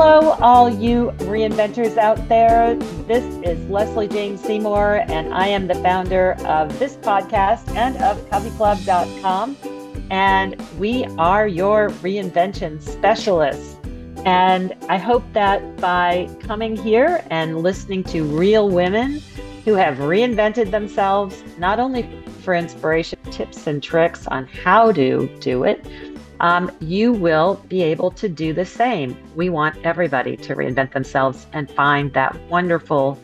Hello, all you reinventors out there. This is Lesley Jane Seymour, and I am the founder of this podcast and of coveyclub.com. And we are your reinvention specialists. And I hope that by coming here and listening to real women who have reinvented themselves, not only for inspiration, tips, and tricks on how to do it, um, you will be able to do the same. We want everybody to reinvent themselves and find that wonderful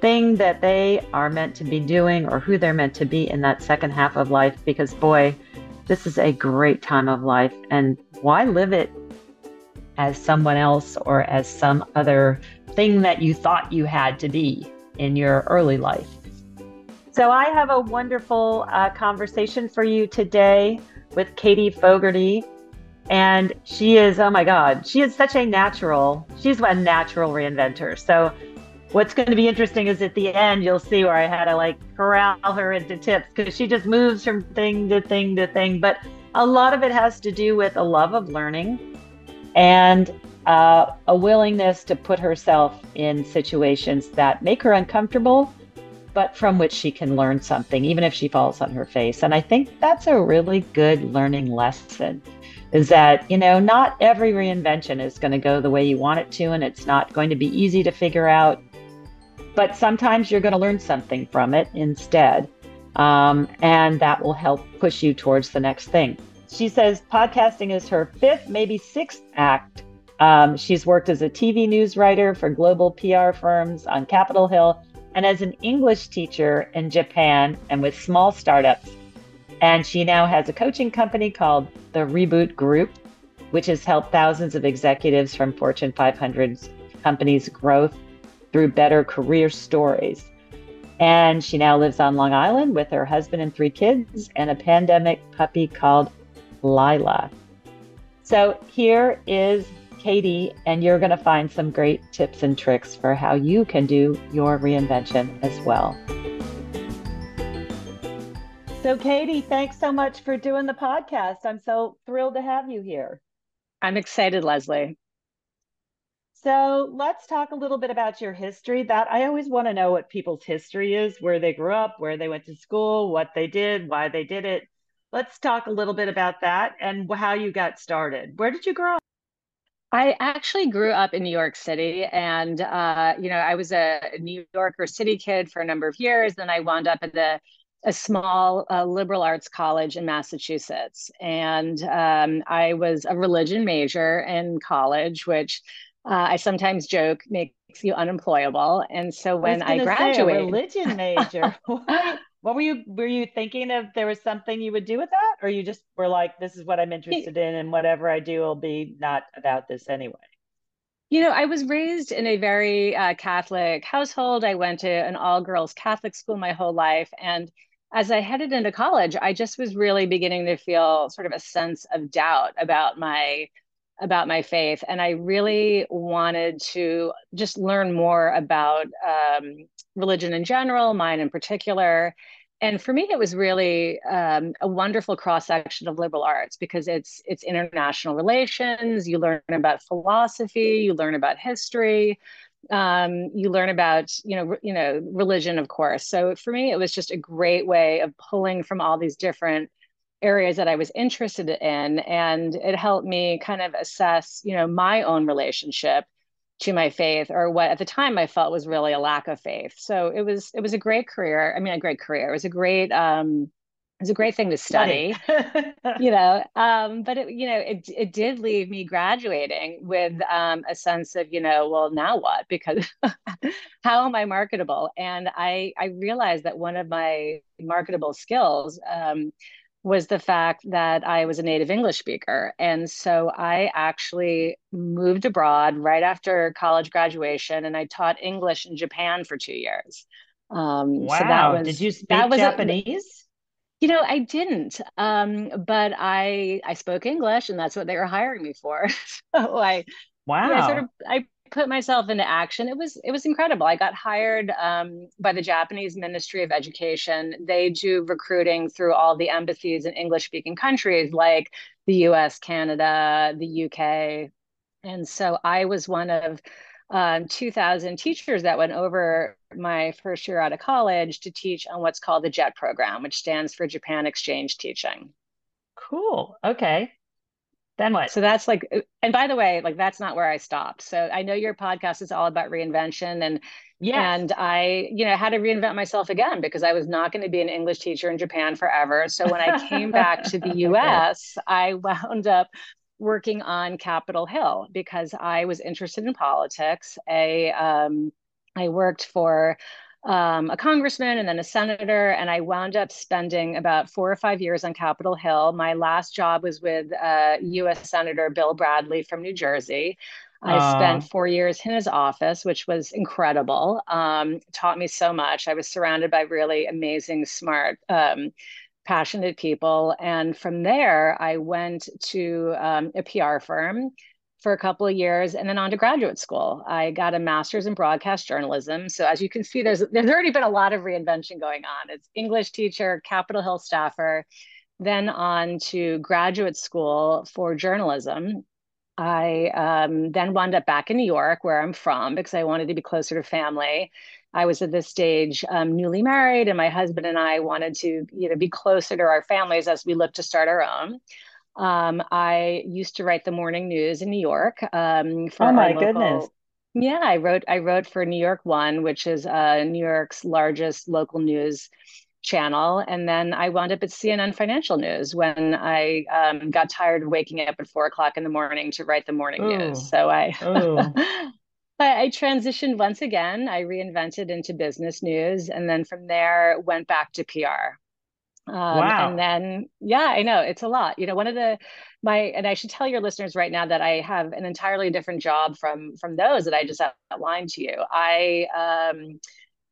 thing that they are meant to be doing or who they're meant to be in that second half of life because, boy, this is a great time of life. And why live it as someone else or as some other thing that you thought you had to be in your early life? So, I have a wonderful uh, conversation for you today with Katie Fogarty. And she is, oh my God, she is such a natural, she's a natural reinventor. So what's going to be interesting is at the end, you'll see where I had to like corral her into tips because she just moves from thing to thing to thing. But a lot of it has to do with a love of learning and uh, a willingness to put herself in situations that make her uncomfortable but from which she can learn something, even if she falls on her face. And I think that's a really good learning lesson is that, you know, not every reinvention is going to go the way you want it to, and it's not going to be easy to figure out. But sometimes you're going to learn something from it instead. Um, and that will help push you towards the next thing. She says podcasting is her fifth, maybe sixth act. Um, she's worked as a TV news writer for global PR firms on Capitol Hill and as an English teacher in Japan and with small startups. And she now has a coaching company called the Reboot Group, which has helped thousands of executives from Fortune 500 companies growth through better career stories. And she now lives on Long Island with her husband and three kids and a pandemic puppy called Lila. So here is Katie, and you're going to find some great tips and tricks for how you can do your reinvention as well. So, Katie, thanks so much for doing the podcast. I'm so thrilled to have you here. I'm excited, Lesley. So, let's talk a little bit about your history. That I always want to know what people's history is, where they grew up, where they went to school, what they did, why they did it. Let's talk a little bit about that and how you got started. Where did you grow up? I actually grew up in New York City, and uh, you know, I was a New Yorker city kid for a number of years. Then I wound up at the a small uh, liberal arts college in Massachusetts, and um, I was a religion major in college, which uh, I sometimes joke makes you unemployable. And so when I, I graduated, religion major. what were you were you thinking of there was something you would do with that? Or you just were like this is what i'm interested in and whatever i do will be not about this anyway? You know i was raised in a very uh, catholic household. I went to an all girls catholic school my whole life. And as i headed into college i just was really beginning to feel sort of a sense of doubt about my about my faith. And i really wanted to just learn more about um, religion in general mine in particular and for me it was really um, a wonderful cross section of liberal arts because it's it's international relations you learn about philosophy you learn about history um, you learn about you know you know religion of course. So for me it was just a great way of pulling from all these different areas that i was interested in and it helped me kind of assess you know my own relationship to my faith or what at the time I felt was really a lack of faith. So it was it was a great career. I mean a great career. It was a great um it was a great thing to study, you know. Um, but it, you know, it it did leave me graduating with um, a sense of, you know, well, now what? Because how am I marketable? And I I realized that one of my marketable skills um, was the fact that I was a native English speaker. And so I actually moved abroad right after college graduation and I taught English in Japan for two years. Um, wow. So that was, Did you speak that was Japanese? A, you know, I didn't, um, but I I spoke English, and that's what they were hiring me for. so I, wow, I sort of I put myself into action it was it was incredible i got hired um, by the japanese ministry of education they do recruiting through all the embassies in english speaking countries like the us canada the uk And so I was one of um, 2,000 teachers that went over my first year out of college to teach on what's called the JET program, which stands for Japan Exchange Teaching. Cool. Okay. Then what? So that's like, and by the way, like that's not where I stopped. So I know your podcast is all about reinvention and yeah, and I, you know, had to reinvent myself again because I was not going to be an English teacher in Japan forever. So when I came back to the US. I wound up working on Capitol Hill because I was interested in politics. I um, I worked for um, a congressman and then a senator. And I wound up spending about four or five years on Capitol Hill. My last job was with uh, US Senator Bill Bradley from New Jersey. I spent four years in his office, which was incredible. Um, taught me so much. I was surrounded by really amazing, smart, um, passionate people. And from there, I went to um, a PR firm for a couple of years and then on to graduate school. I got a master's in broadcast journalism. So as you can see, there's there's already been a lot of reinvention going on. It's English teacher, Capitol Hill staffer, then on to graduate school for journalism. I um, then wound up back in New York, where I'm from, because I wanted to be closer to family. I was at this stage um, newly married, and my husband and I wanted to, you know, be closer to our families as we looked to start our own. Um, I used to write the morning news in New York. Um, for oh my local, goodness! Yeah, I wrote. I wrote for New York One, which is uh, New York's largest local news channel, and then I wound up at CNN Financial News when I um, got tired of waking up at four o'clock in the morning to write the morning Ooh. news. So I. I transitioned once again. I reinvented into business news, and then from there went back to PR. Um, wow. And then, yeah, I know it's a lot. You know, one of the my and I should tell your listeners right now that I have an entirely different job from from those that I just outlined to you. I um,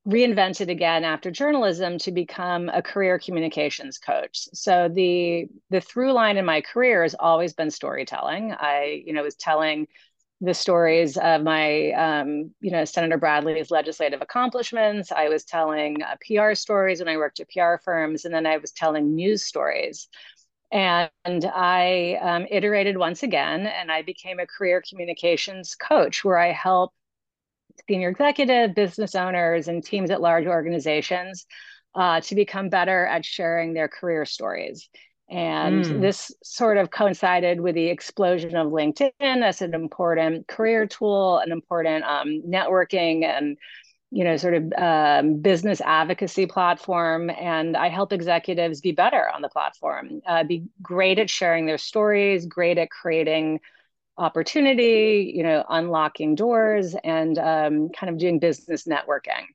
reinvented again after journalism to become a career communications coach. So the the through line in my career has always been storytelling. I, you know, was telling the stories of my, um, you know, Senator Bradley's legislative accomplishments. I was telling uh, PR stories when I worked at PR firms, and then I was telling news stories. And I um, iterated once again, and I became a career communications coach where I help senior executive, business owners, and teams at large organizations uh, to become better at sharing their career stories. And mm. this sort of coincided with the explosion of LinkedIn as an important career tool, an important um, networking and you know sort of um, business advocacy platform. And I help executives be better on the platform, uh, be great at sharing their stories, great at creating opportunity, you know, unlocking doors, and um, kind of doing business networking.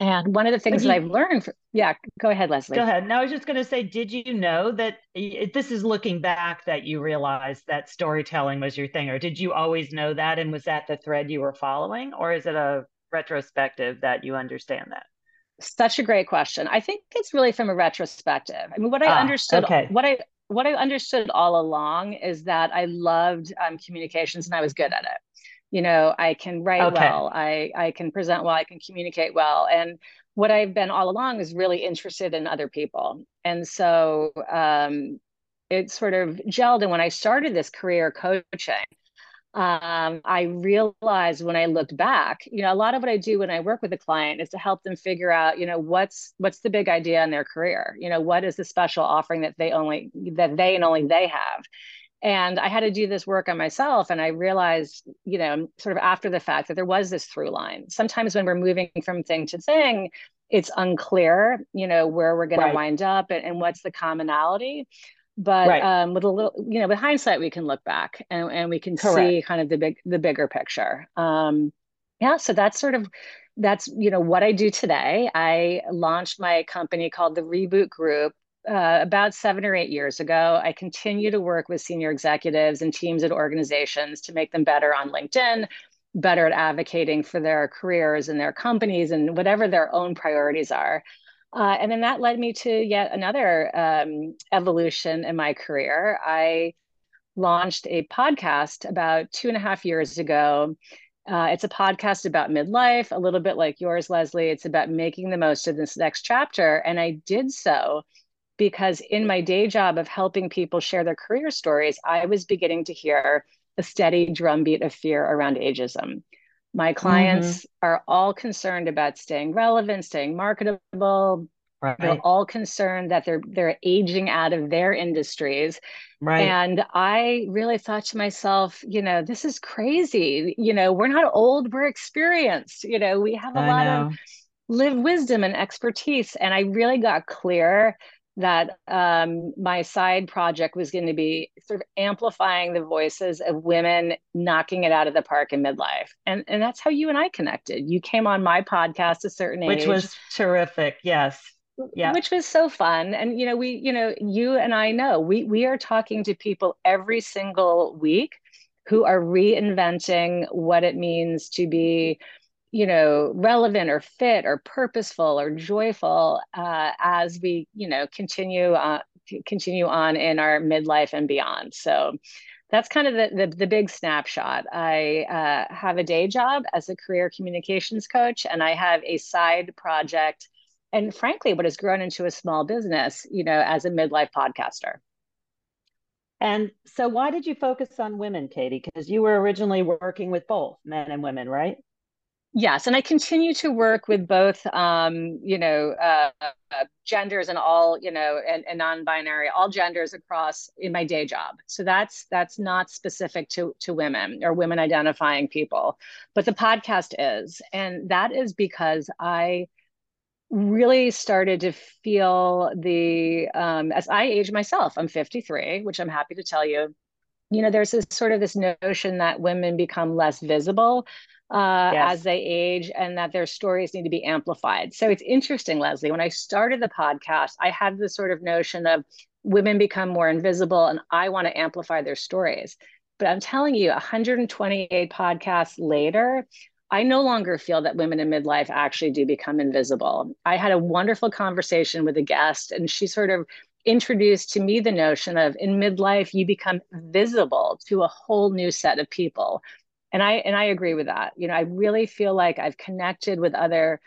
And one of the things you, that I've learned, for, yeah, go ahead, Lesley. Go ahead. Now I was just going to say, did you know that this is looking back that you realized that storytelling was your thing, or did you always know that, and was that the thread you were following, or is it a retrospective that you understand that? Such a great question. I think it's really from a retrospective. I mean, what I ah, understood, okay. what I what I understood all along is that I loved um, communications and I was good at it you know i can write okay. well i i can present well i can communicate well and what i've been all along is really interested in other people. And so um, it sort of gelled and when i started this career coaching um, i realized when i looked back you know a lot of what i do when i work with a client is to help them figure out you know what's what's the big idea in their career? You know what is the special offering that they only that they and only they have and I had to do this work on myself. And I realized, you know, sort of after the fact that there was this through line. Sometimes when we're moving from thing to thing, it's unclear, you know, where we're going right. to wind up and, and, what's the commonality. But right. um, with a little, you know, with hindsight, we can look back and, and we can Correct. see kind of the big, the bigger picture. Um, yeah, so that's sort of that's you know what I do today. I launched my company called the Reboot Group uh, about seven or eight years ago. I continue to work with senior executives and teams at organizations to make them better on LinkedIn, better at advocating for their careers and their companies and whatever their own priorities are. Uh, and then that led me to yet another um, evolution in my career. I launched a podcast about two and a half years ago. Uh, it's a podcast about midlife, a little bit like yours, Lesley. It's about making the most of this next chapter. And I did so because in my day job of helping people share their career stories, I was beginning to hear a steady drumbeat of fear around ageism. My clients mm-hmm. are all concerned about staying relevant, staying marketable. Right. They're all concerned that they're they're aging out of their industries. Right. And I really thought to myself, you know, this is crazy. You know, we're not old, we're experienced. You know, we have a I lot know. of live wisdom and expertise. And I really got clear that um, my side project was going to be sort of amplifying the voices of women knocking it out of the park in midlife. And, and that's how you and I connected. You came on my podcast a certain Which age. Which was terrific. Yes. Yeah. Which was so fun. And you know, we, you know, you and I know we we are talking to people every single week who are reinventing what it means to be you know relevant or fit or purposeful or joyful uh, as we you know continue uh, continue on in our midlife and beyond. So that's kind of the, the, the big snapshot. I uh, have a day job as a career communications coach and i have a side project and frankly what has grown into a small business you know as a midlife podcaster. And so why did you focus on women katie? Because you were originally working with both men and women right Yes, and I continue to work with both, um, you know, uh, uh, genders and all, you know, and, and, non-binary, all genders across in my day job. So that's that's not specific to to women or women identifying people, but the podcast is, and that is because I really started to feel the um, as I age myself. I'm 53, which I'm happy to tell you. You know, there's this sort of this notion that women become less visible uh, yes. as they age and that their stories need to be amplified. So it's interesting, Lesley. When I started the podcast, I had this sort of notion of women become more invisible and I want to amplify their stories. But I'm telling you, 128 podcasts later, I no longer feel that women in midlife actually do become invisible. I had a wonderful conversation with a guest, and she sort of introduced to me the notion of in midlife, you become visible to a whole new set of people and i and i agree with that. You know i really feel like i've connected with other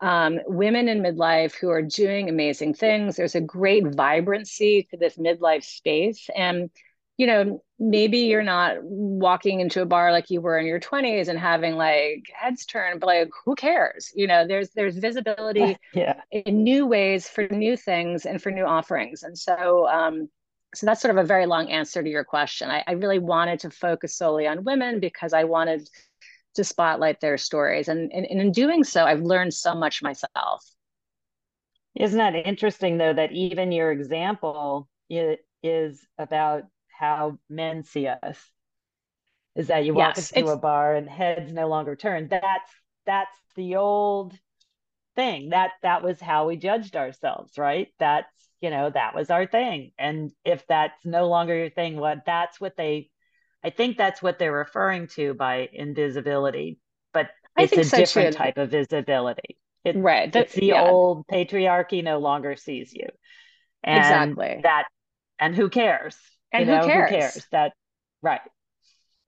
um, women in midlife who are doing amazing things. There's a great vibrancy to this midlife space. And you know maybe you're not walking into a bar like you were in your 20s and having like heads turned but like who cares? You know there's there's visibility yeah. in new ways for new things and for new offerings. And so um, so that's sort of a very long answer to your question. I, I, really wanted to focus solely on women because I wanted to spotlight their stories. And, and, and in doing so, I've learned so much myself. Isn't that interesting, though, that even your example is about how men see us? Is that you walk yes, into a bar and heads no longer turn? That's that's the old thing. That that was how we judged ourselves, right? That's you know that was our thing. And if that's no longer your thing what that's what they i think that's what they're referring to by invisibility but it's a different too. type of visibility. It, right it's the yeah. old patriarchy no longer sees you. And exactly. that and who cares? And you know, who, cares? who cares? That right.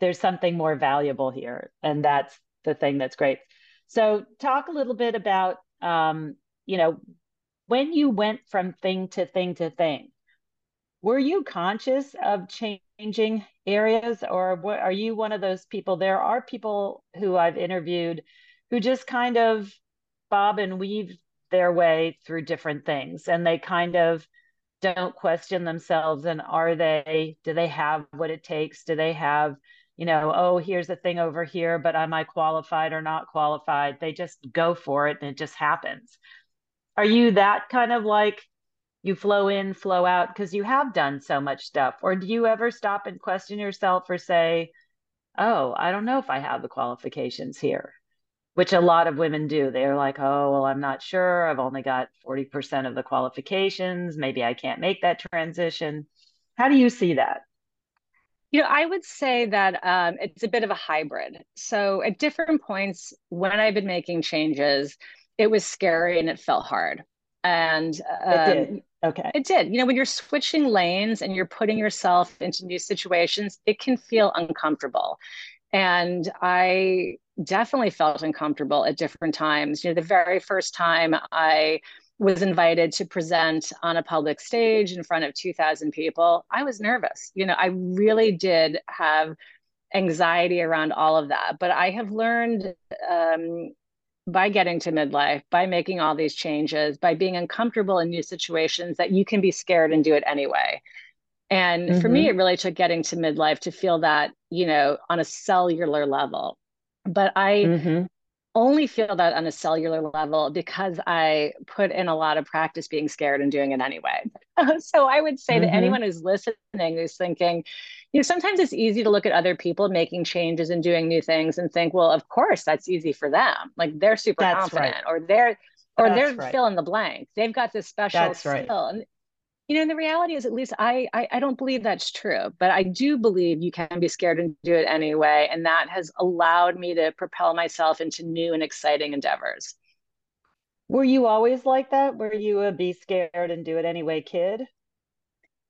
There's something more valuable here and that's the thing that's great. So talk a little bit about um, you know when you went from thing to thing to thing, were you conscious of changing areas or what, are you one of those people? There are people who I've interviewed who just kind of bob and weave their way through different things and they kind of don't question themselves and are they do they have what it takes? Do they have you know oh here's a thing over here but am i qualified or not qualified? They just go for it and it just happens are you that kind of like you flow in, flow out because you have done so much stuff? Or do you ever stop and question yourself or say, oh, I don't know if I have the qualifications here? Which a lot of women do. They're like, oh, well, I'm not sure. I've only got 40% of the qualifications. Maybe I can't make that transition. How do you see that? You know, I would say that um, it's a bit of a hybrid. So at different points when I've been making changes, it was scary and it felt hard. And um, it did. Um, okay. It did. You know, when you're switching lanes and you're putting yourself into new situations, it can feel uncomfortable. And I definitely felt uncomfortable at different times. You know, the very first time I was invited to present on a public stage in front of 2000 people, I was nervous. You know, I really did have anxiety around all of that. But I have learned um, by getting to midlife, by making all these changes, by being uncomfortable in new situations, that you can be scared and do it anyway. And mm-hmm. for me, mm-hmm. it really took getting to midlife to feel that, you know, on a cellular level. But I mm-hmm. only feel that on a cellular level because I put in a lot of practice being scared and doing it anyway. so I would say mm-hmm. to anyone who's listening, who's thinking, you know, sometimes it's easy to look at other people making changes and doing new things and think, well, of course that's easy for them. Like they're super that's confident right. or they're or that's they're right. fill in the blank. They've got this special that's skill. Right. And you know, and the reality is at least I, I I don't believe that's true, but I do believe you can be scared and do it anyway. And that has allowed me to propel myself into new and exciting endeavors. Were you always like that? Were you a be scared and do it anyway kid?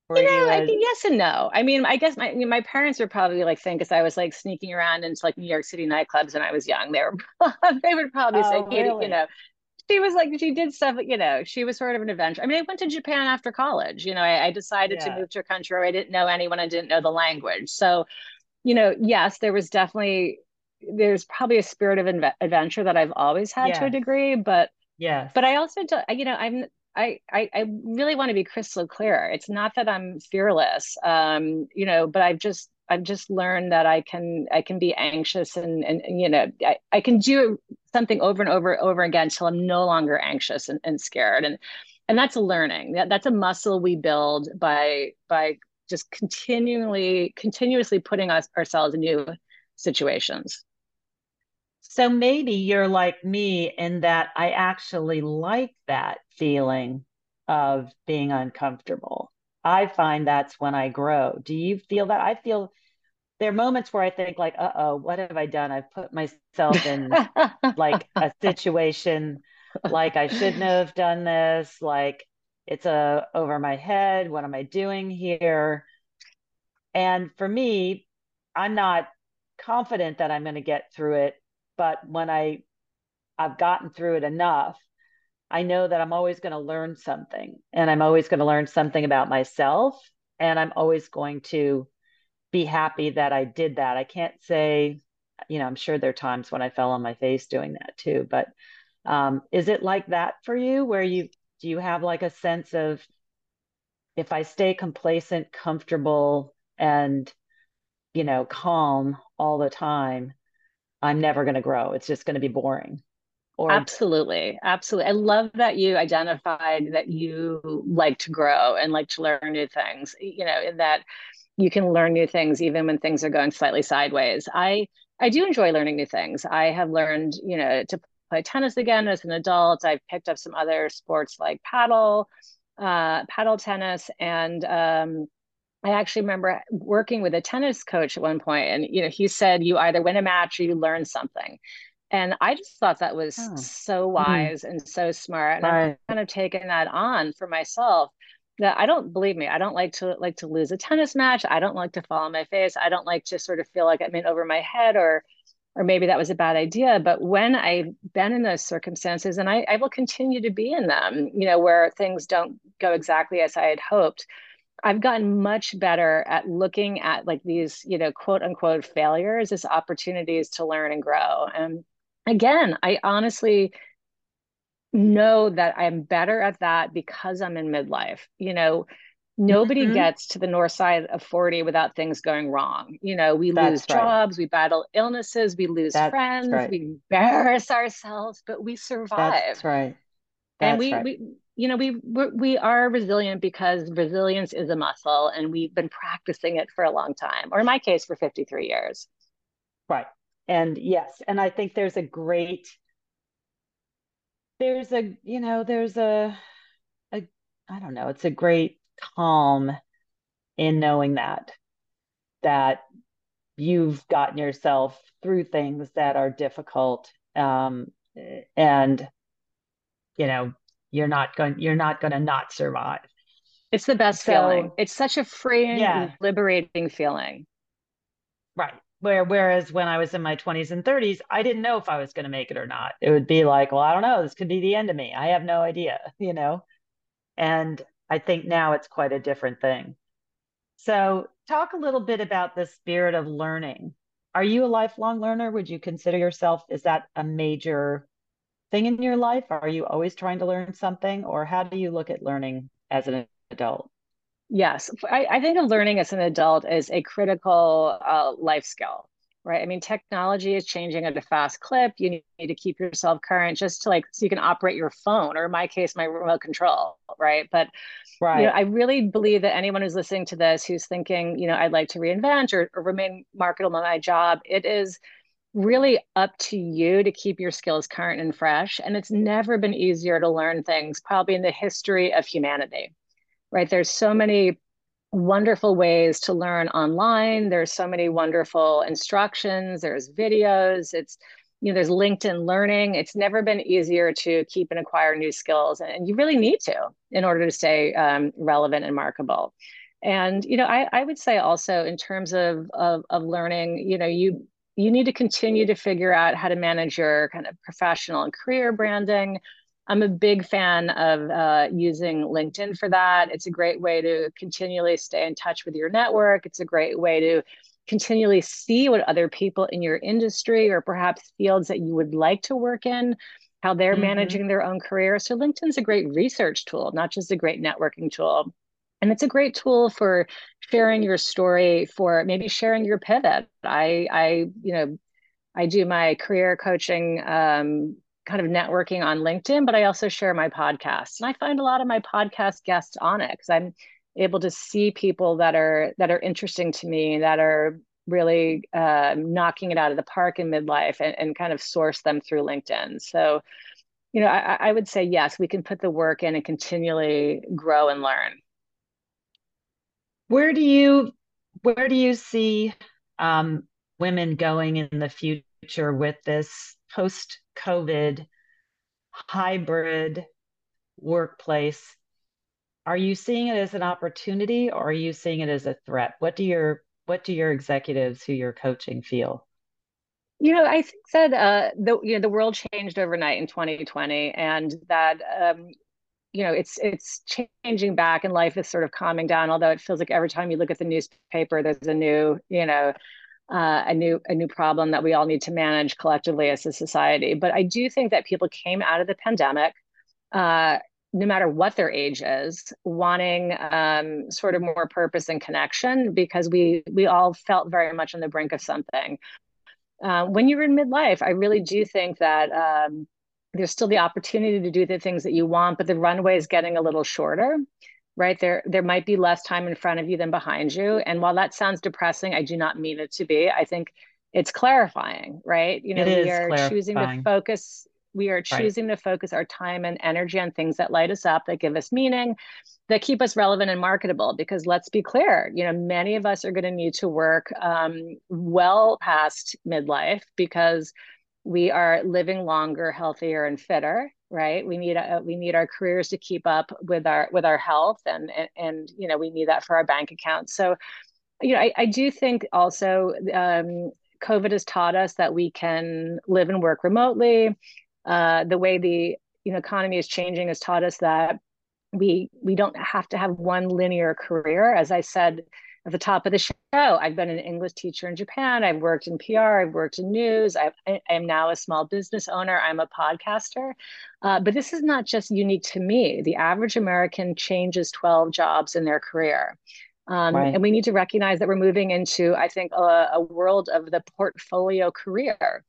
Or you know, I think yes and no. I mean, I guess my my parents were probably like saying because I was like sneaking around into like New York City nightclubs when I was young. They were they would probably oh, say, Katie, really? you know, she was like she did stuff you know she was sort of an adventure i mean i went to japan after college you know i, I decided yeah. to move to a country where i didn't know anyone i didn't know the language so you know yes there was definitely there's probably a spirit of inve- adventure that i've always had yes. to a degree but yes but i also do, you know i'm I, I, I really want to be crystal clear. It's not that I'm fearless, um, you know, but I've just I've just learned that I can I can be anxious and and, and you know I, I can do something over and over over again until I'm no longer anxious and, and scared and and that's a learning that, that's a muscle we build by by just continually continuously putting us ourselves in new situations. So maybe you're like me in that I actually like that feeling of being uncomfortable. I find that's when I grow. Do you feel that? I feel there are moments where I think like, uh oh, what have I done? I've put myself in like a situation like I shouldn't have done this. Like it's a uh, over my head. What am I doing here? And for me, I'm not confident that I'm going to get through it. But when I I've gotten through it enough I know that I'm always going to learn something and I'm always going to learn something about myself. And I'm always going to be happy that I did that. I can't say, you know, I'm sure there are times when I fell on my face doing that too. But um, is it like that for you where you do you have like a sense of if I stay complacent, comfortable, and, you know, calm all the time, I'm never going to grow. It's just going to be boring. Or absolutely, absolutely. I love that you identified that you like to grow and like to learn new things. You know, in that you can learn new things even when things are going slightly sideways. I I do enjoy learning new things. I have learned, you know, to play tennis again as an adult. I've picked up some other sports like paddle, uh, paddle tennis, and um, I actually remember working with a tennis coach at one point, and you know, he said, "You either win a match or you learn something." And I just thought that was oh. so hmm. wise mm. and so smart. And right. I've kind of taken that on for myself that I don't believe me. I don't like to like to lose a tennis match. I don't like to fall on my face. I don't like to sort of feel like I'm in over my head or or maybe that was a bad idea. But when I've been in those circumstances and I, I will continue to be in them, you know, where things don't go exactly as I had hoped, I've gotten much better at looking at like these, you know, quote unquote failures as opportunities to learn and grow. And again, I honestly know that I'm better at that because I'm in midlife. You know, nobody mm-hmm. gets to the north side of 40 without things going wrong. You know, we That's lose right. jobs, we battle illnesses, we lose That's friends, right. we embarrass ourselves, but we survive. That's right. That's and we, right. we you know we we are resilient because resilience is a muscle and we've been practicing it for a long time or in my case for 53 years. Right. And yes and i think there's a great there's a you know there's a a i don't know it's a great calm in knowing that that you've gotten yourself through things that are difficult um, and you know you're not going you're not going to not survive it's the best so, feeling it's such a freeing yeah. liberating feeling right where whereas when I was in my 20s and 30s, I didn't know if I was going to make it or not. It would be like, well, I don't know, this could be the end of me. I have no idea, you know. And I think now it's quite a different thing. So, talk a little bit about the spirit of learning are you a lifelong learner? Would you consider yourself, is that a major thing in your life? Are you always trying to learn something? Or how do you look at learning as an adult? Yes, I, I think of learning as an adult is a critical uh, life skill, right? I mean, technology is changing at a fast clip. You need, need to keep yourself current just to like so you can operate your phone, or in my case, my remote control, right? But right. you know, I really believe that anyone who's listening to this who's thinking, you know, I'd like to reinvent or, or remain marketable in my job, it is really up to you to keep your skills current and fresh. And it's never been easier to learn things, probably in the history of humanity right? There's so many wonderful ways to learn online. There's so many wonderful instructions. There's videos. It's you know there's LinkedIn Learning. It's never been easier to keep and acquire new skills, and you really need to in order to stay um, relevant and marketable. And you know, I, I would say also in terms of, of of learning, you know, you you need to continue to figure out how to manage your kind of professional and career branding I'm a big fan of uh, using LinkedIn for that. It's a great way to continually stay in touch with your network. It's a great way to continually see what other people in your industry or perhaps fields that you would like to work in, how they're mm-hmm. managing their own career. So LinkedIn's a great research tool, not just a great networking tool. And it's a great tool for sharing your story, for maybe sharing your pivot. I, I, you know, I do my career coaching um, kind of networking on LinkedIn, but I also share my podcast. And I find a lot of my podcast guests on it because I'm able to see people that are that are interesting to me, that are really uh, knocking it out of the park in midlife and, and kind of source them through LinkedIn. So, you know, I, I would say yes, we can put the work in and continually grow and learn. Where do you where do you see um, women going in the future with this post COVID hybrid workplace, are you seeing it as an opportunity or are you seeing it as a threat? What do your what do your executives who you're coaching feel? You know, I think that uh, the you know the world changed overnight in 2020, and that um, you know it's it's changing back, and life is sort of calming down. Although it feels like every time you look at the newspaper, there's a new you know uh, a new a new problem that we all need to manage collectively as a society. But I do think that people came out of the pandemic, uh, no matter what their age is, wanting um, sort of more purpose and connection because we we all felt very much on the brink of something. Uh, when you're in midlife, I really do think that. Um, there's still the opportunity to do the things that you want, but the runway is getting a little shorter right? There there might be less time in front of you than behind you. And while that sounds depressing i do not mean it to be. I think it's clarifying right? You know we are clarifying. choosing to focus we are choosing right. to focus our time and energy on things that light us up that give us meaning that keep us relevant and marketable. Because let's be clear you know many of us are going to need to work um, well past midlife because we are living longer healthier and fitter right? We need a, we need our careers to keep up with our with our health and and, and you know we need that for our bank accounts. So you know i, I do think also um, covid has taught us that we can live and work remotely. Uh, the way the you know economy is changing has taught us that we we don't have to have one linear career. As i said at the top of the show. I've been an English teacher in Japan. I've worked in PR. I've worked in news. I, I am now a small business owner. I'm a podcaster. Uh, but this is not just unique to me. The average American changes 12 jobs in their career. Um, right. And we need to recognize that we're moving into, I think, a, a world of the portfolio career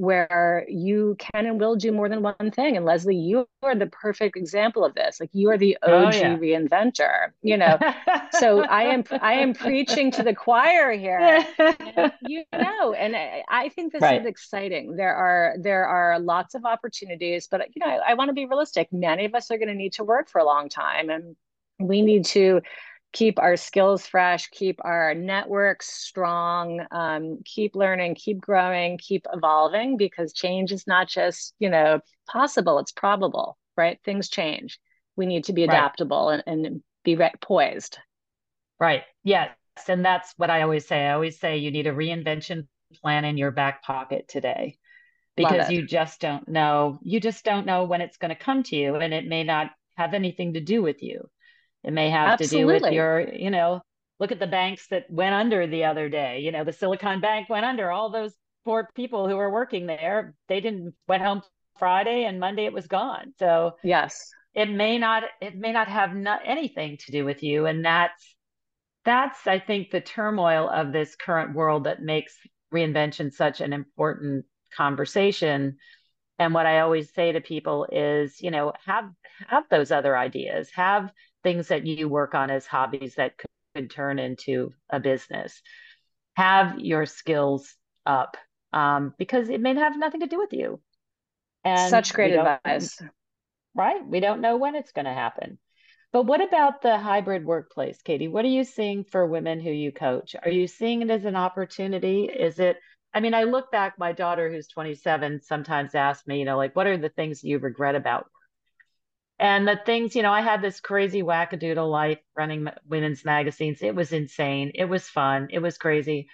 where you can and will do more than one thing. And Lesley, you are the perfect example of this. Like you are the OG oh, yeah. reinventor, you know. so I am I am preaching to the choir here. you know, and I, I think this right. is exciting. There are there are lots of opportunities, but you know, I, I want to be realistic. Many of us are going to need to work for a long time and we need to keep our skills fresh, keep our networks strong, um, keep learning, keep growing, keep evolving because change is not just, you know, possible, it's probable, right? Things change. We need to be adaptable right. and, and be re- poised. Right. Yes. And that's what I always say. I always say you need a reinvention plan in your back pocket today because you just don't know. You just don't know when it's going to come to you and it may not have anything to do with you. It may have Absolutely. to do with your, you know, look at the banks that went under the other day. You know, the Silicon Bank went under. All those poor people who were working there, they didn't went home Friday and Monday it was gone. So yes, it may not it may not have not anything to do with you, and that's that's I think the turmoil of this current world that makes reinvention such an important conversation. And what I always say to people is, you know, have have those other ideas, have things that you work on as hobbies that could, could turn into a business. Have your skills up um, because it may have nothing to do with you. And such great advice. Right? We don't know when it's going to happen. But what about the hybrid workplace, Katie? What are you seeing for women who you coach? Are you seeing it as an opportunity? Is it, I mean, I look back, my daughter who's 27 sometimes asks me, you know, like, what are the things you regret about and the things, you know, I had this crazy wackadoodle life running women's magazines. It was insane. It was fun. It was crazy.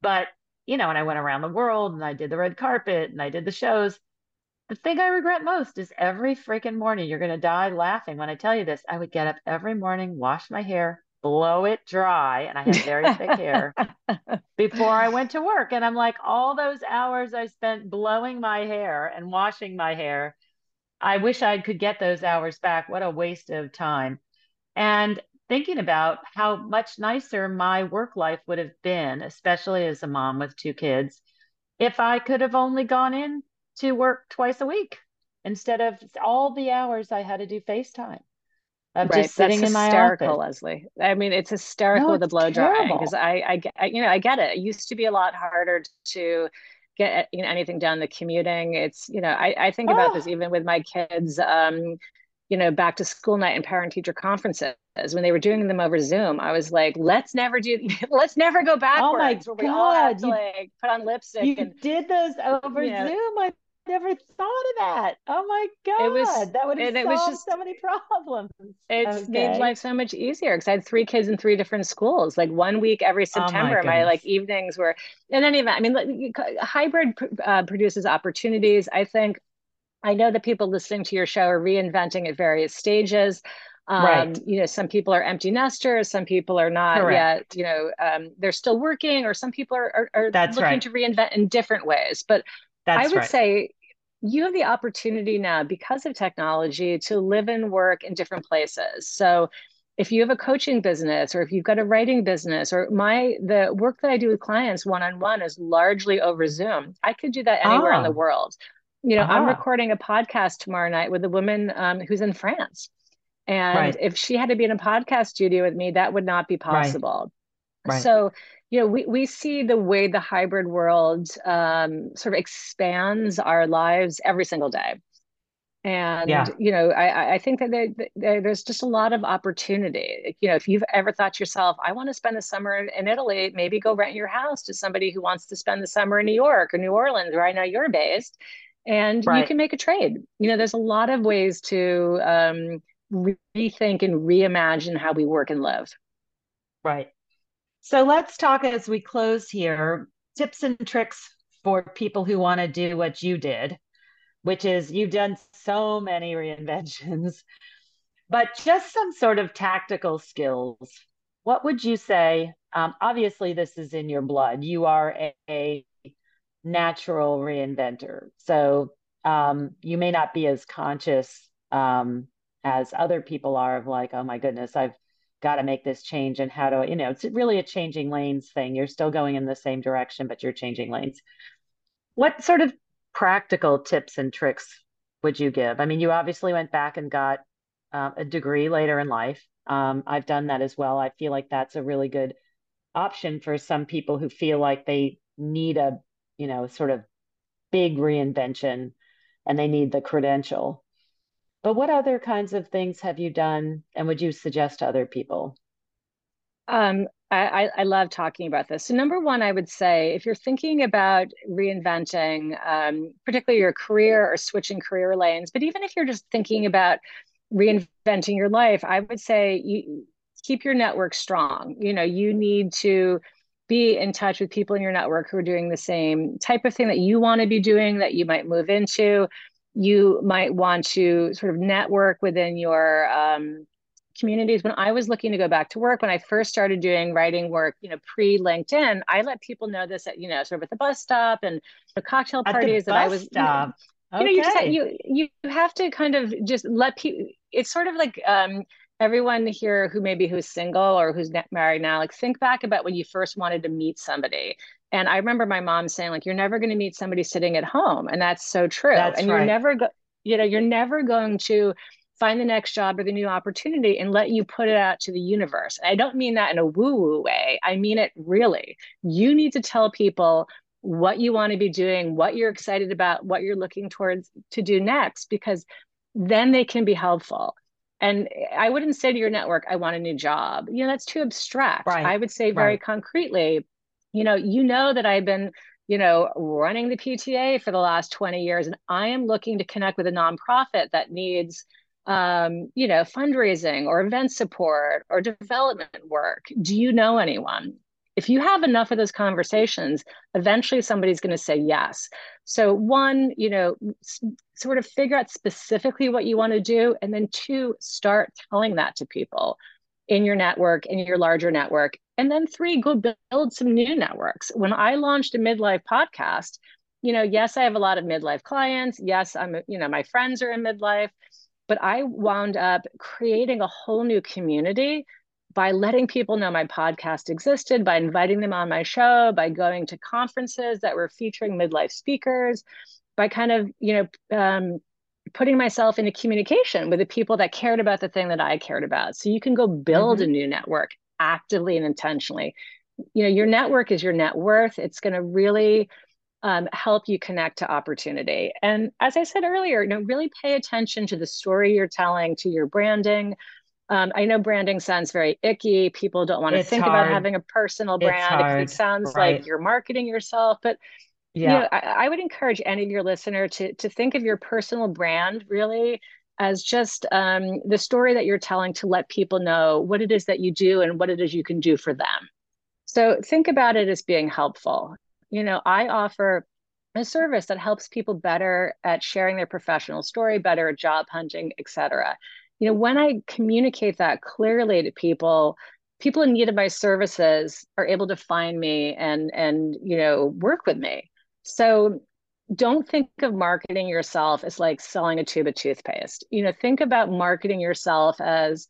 But, you know, and I went around the world and I did the red carpet and I did the shows. The thing I regret most is every freaking morning, you're going to die laughing when I tell you this. I would get up every morning, wash my hair, blow it dry, and I had very thick hair before I went to work. And I'm like, all those hours I spent blowing my hair and washing my hair I wish I could get those hours back. What a waste of time. And thinking about how much nicer my work life would have been, especially as a mom with two kids, if I could have only gone in to work twice a week instead of all the hours I had to do FaceTime. Of right. just sitting That's in my hysterical, office. Lesley. I mean, it's hysterical no, the blow drying because I, I, you know, I get it. It used to be a lot harder to get you know, anything done the commuting it's you know i, I think oh. about this oh. even with my kids um, you know back to school night and parent teacher conferences when they were doing them over zoom i was like let's never do let's never go backwards oh my god to, like put on lipstick you and did those over you know, zoom i never thought of that. Oh my god, it was that would have solved it was just, so many problems. It's okay. made life so much easier because I had three kids in three different schools. Like one week every September, oh my, my, like evenings were. In any event, I mean, hybrid uh, produces opportunities. I think. I know that people listening to your show are reinventing at various stages. Um, right. You know, some people are empty nesters, some people are not Correct. yet. You know, um, they're still working, or some people are are, are looking right. to reinvent in different ways. But That's I would right. say you have the opportunity now because of technology to live and work in different places. So if you have a coaching business or if you've got a writing business or my the work that I do with clients one on one is largely over Zoom. I could do that anywhere ah. in the ah. world. You know, ah. I'm recording a podcast tomorrow night with a woman um, who's in France. And right. if she had to be in a podcast studio with me, that would not be possible. Right. Right. So you know, we, we see the way the hybrid world um, sort of expands our lives every single day. And, yeah. you know, I, I think that there, there, there's just a lot of opportunity. You know, if you've ever thought to yourself, I want to spend the summer in Italy, maybe go rent your house to somebody who wants to spend the summer in New York or New Orleans, where I know you're based, and right. you can make a trade. You know, there's a lot of ways to um, rethink and reimagine how we work and live. Right. So let's talk as we close here tips and tricks for people who want to do what you did, which is you've done so many reinventions, but just some sort of tactical skills. What would you say? Um, obviously, this is in your blood. You are a, a natural reinventor. So um, you may not be as conscious um, as other people are of like, oh my goodness, I've got to make this change and how do you know it's really a changing lanes thing. You're still going in the same direction but you're changing lanes. What sort of practical tips and tricks would you give? I mean you obviously went back and got uh, a degree later in life. Um, i've done that as well. I feel like that's a really good option for some people who feel like they need a you know sort of big reinvention and they need the credential but what other kinds of things have you done and would you suggest to other people? Um, I, I, love talking about this. So, number one, I would say if you're thinking about reinventing, um, particularly your career or switching career lanes, but even if you're just thinking about reinventing your life, I would say you keep your network strong. You know, you need to be in touch with people in your network who are doing the same type of thing that you want to be doing that you might move into you might want to sort of network within your um, communities. When I was looking to go back to work, when I first started doing writing work, you know, pre LinkedIn, I let people know this at, you know, sort of at the bus stop and the cocktail parties that I was. Stop. You know, you, know, you, you you have to kind of just let people. It's sort of like um, everyone here who maybe who's single or who's married now, like think back about when you first wanted to meet somebody. And I remember my mom saying, like, you're never going to meet somebody sitting at home, and that's so true. That's and right. you're never go, you know, you're never going to find the next job or the new opportunity and let you put it out to the universe. And I don't mean that in a woo-woo way. I mean it really. You need to tell people what you want to be doing, what you're excited about, what you're looking towards to do next, because then they can be helpful. And I wouldn't say to your network, I want a new job. You know, that's too abstract. Right. I would say very right. concretely, you know, you know that I've been, you know, running the PTA for the last 20 years, and I am looking to connect with a nonprofit that needs um, you know, fundraising or event support or development work. Do you know anyone? If you have enough of those conversations, eventually somebody's going to say yes. So, one, you know, sort of figure out specifically what you want to do. And then two, start telling that to people in your network, in your larger network. And then three, go build some new networks. When I launched a midlife podcast, you know, yes, I have a lot of midlife clients. Yes, I'm, you know, my friends are in midlife but I wound up creating a whole new community by letting people know my podcast existed, by inviting them on my show, by going to conferences that were featuring midlife speakers, by kind of, you know, um, putting myself into communication with the people that cared about the thing that I cared about. So you can go build mm-hmm. a new network actively and intentionally. You know, your network is your net worth. It's going to really um, help you connect to opportunity. And as I said earlier, you know, really pay attention to the story you're telling, to your branding. Um, I know branding sounds very icky. People don't want to it's think hard. about having a personal brand. It, it, sounds right. like you're marketing yourself, but yeah. you know, I, I would encourage any of your listener to to think of your personal brand really as just um, the story that you're telling to let people know what it is that you do and what it is you can do for them. So think about it as being helpful you know, I offer a service that helps people better at sharing their professional story, better at job hunting, et cetera. You know, when I communicate that clearly to people, people in need of my services are able to find me and and you know work with me. So don't think of marketing yourself as like selling a tube of toothpaste. You know, think about marketing yourself as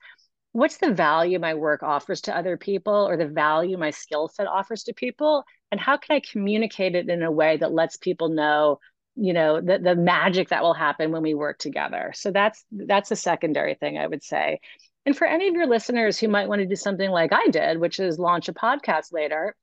what's the value my work offers to other people or the value my skill set offers to people and how can i communicate it in a way that lets people know you know the, the magic that will happen when we work together so that's that's a secondary thing i would say and for any of your listeners who might want to do something like i did which is launch a podcast later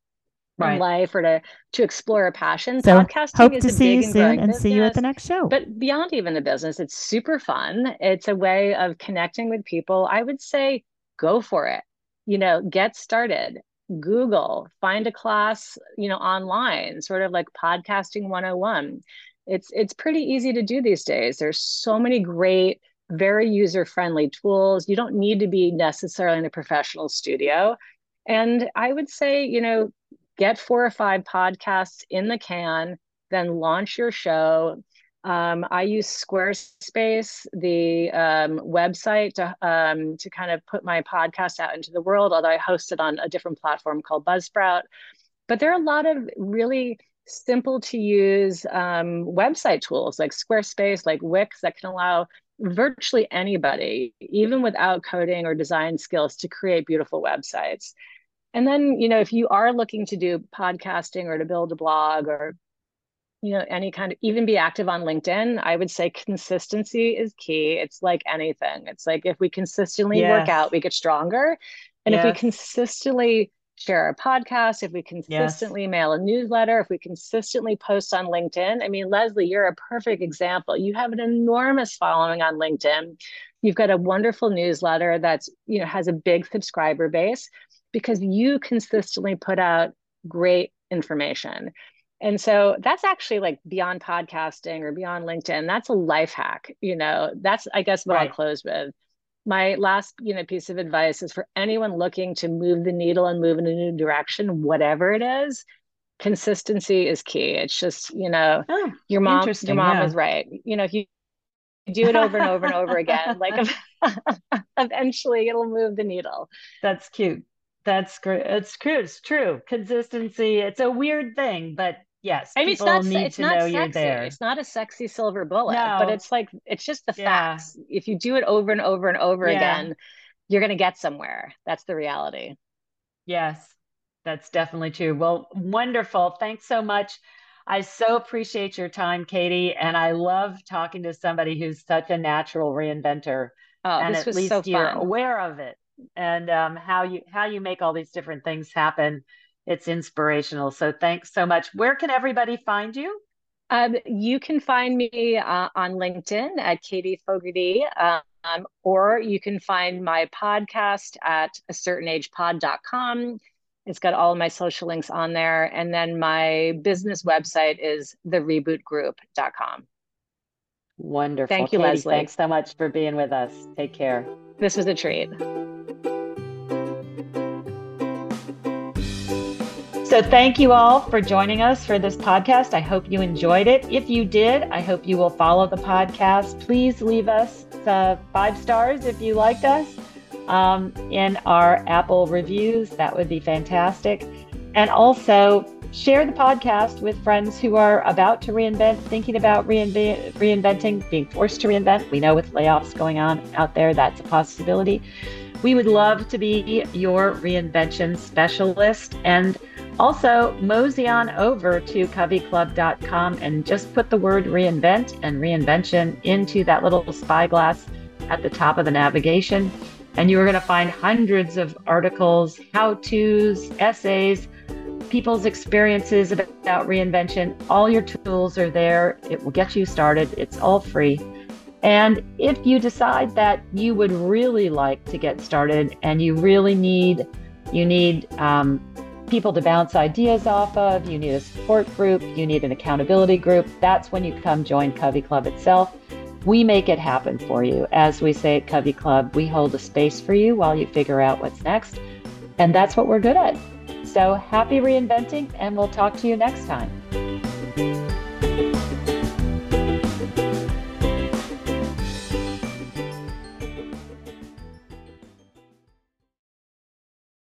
right. in life or to to explore a passion. So Podcasting hope to see you soon and business, see you at the next show. But beyond even the business, it's super fun. It's a way of connecting with people. I would say go for it. You know, get started. Google, find a class, you know, online, sort of like podcasting 101. It's it's pretty easy to do these days. There's so many great very user friendly tools. You don't need to be necessarily in a professional studio. And I would say, you know, get four or five podcasts in the can, then launch your show. Um, I use Squarespace, the um, website, to, um, to kind of put my podcast out into the world, although I host it on a different platform called Buzzsprout. But there are a lot of really simple to use um, website tools like Squarespace, like Wix, that can allow virtually anybody, even without coding or design skills, to create beautiful websites. And then, you know, if you are looking to do podcasting or to build a blog or, you know, any kind of even be active on LinkedIn, I would say consistency is key. It's like anything. It's like if we consistently yes. work out, we get stronger. And yes. if we consistently share our podcast, if we consistently yes. mail a newsletter, if we consistently post on LinkedIn. I mean, Lesley, you're a perfect example. You have an enormous following on LinkedIn. You've got a wonderful newsletter that's, you know, has a big subscriber base because you consistently put out great information. And so that's actually like beyond podcasting or beyond LinkedIn. That's a life hack. You know, that's, I guess, what right. I'll close with. My last, you know, piece of advice is for anyone looking to move the needle and move in a new direction, whatever it is, consistency is key. It's just, you know, oh, your mom, your mom yeah. is right. You know, if you do it over and over and over again, like eventually it'll move the needle. That's cute. That's great. It's true. It's true. Consistency. It's a weird thing, but yes, I mean, it's not. It's not sexy. It's not a sexy silver bullet, no. but it's like it's just the yeah. facts. If you do it over and over and over yeah. again, you're going to get somewhere. That's the reality. Yes, that's definitely true. Well, wonderful. Thanks so much. I so appreciate your time, Katie, and I love talking to somebody who's such a natural reinventor. Oh, and at least so you're aware of it and um, how you how you make all these different things happen. It's inspirational. So thanks so much. Where can everybody find you? Um, you can find me uh, on LinkedIn at Katie Fogarty, um, or you can find my podcast at a certain age pod.com. It's got all of my social links on there. And then my business website is therebootgroup.com. Wonderful. Thank you, Katie, Lesley. Thanks so much for being with us. Take care. This was a treat. So, thank you all for joining us for this podcast. I hope you enjoyed it. If you did, I hope you will follow the podcast. Please leave us uh, five stars if you liked us um, in our Apple reviews. That would be fantastic. And also, share the podcast with friends who are about to reinvent, thinking about reinvent, reinventing, being forced to reinvent. We know with layoffs going on out there, that's a possibility. We would love to be your reinvention specialist. And also, mosey on over to coveyclub.com and just put the word reinvent and reinvention into that little spyglass at the top of the navigation. And you are going to find hundreds of articles, how to's, essays, people's experiences about reinvention. All your tools are there. It will get you started. It's all free. And if you decide that you would really like to get started and you really need, you need um, people to bounce ideas off of, you need a support group, you need an accountability group, that's when you come join CoveyClub itself. We make it happen for you. As we say at CoveyClub, we hold a space for you while you figure out what's next. And that's what we're good at. So happy reinventing, and we'll talk to you next time.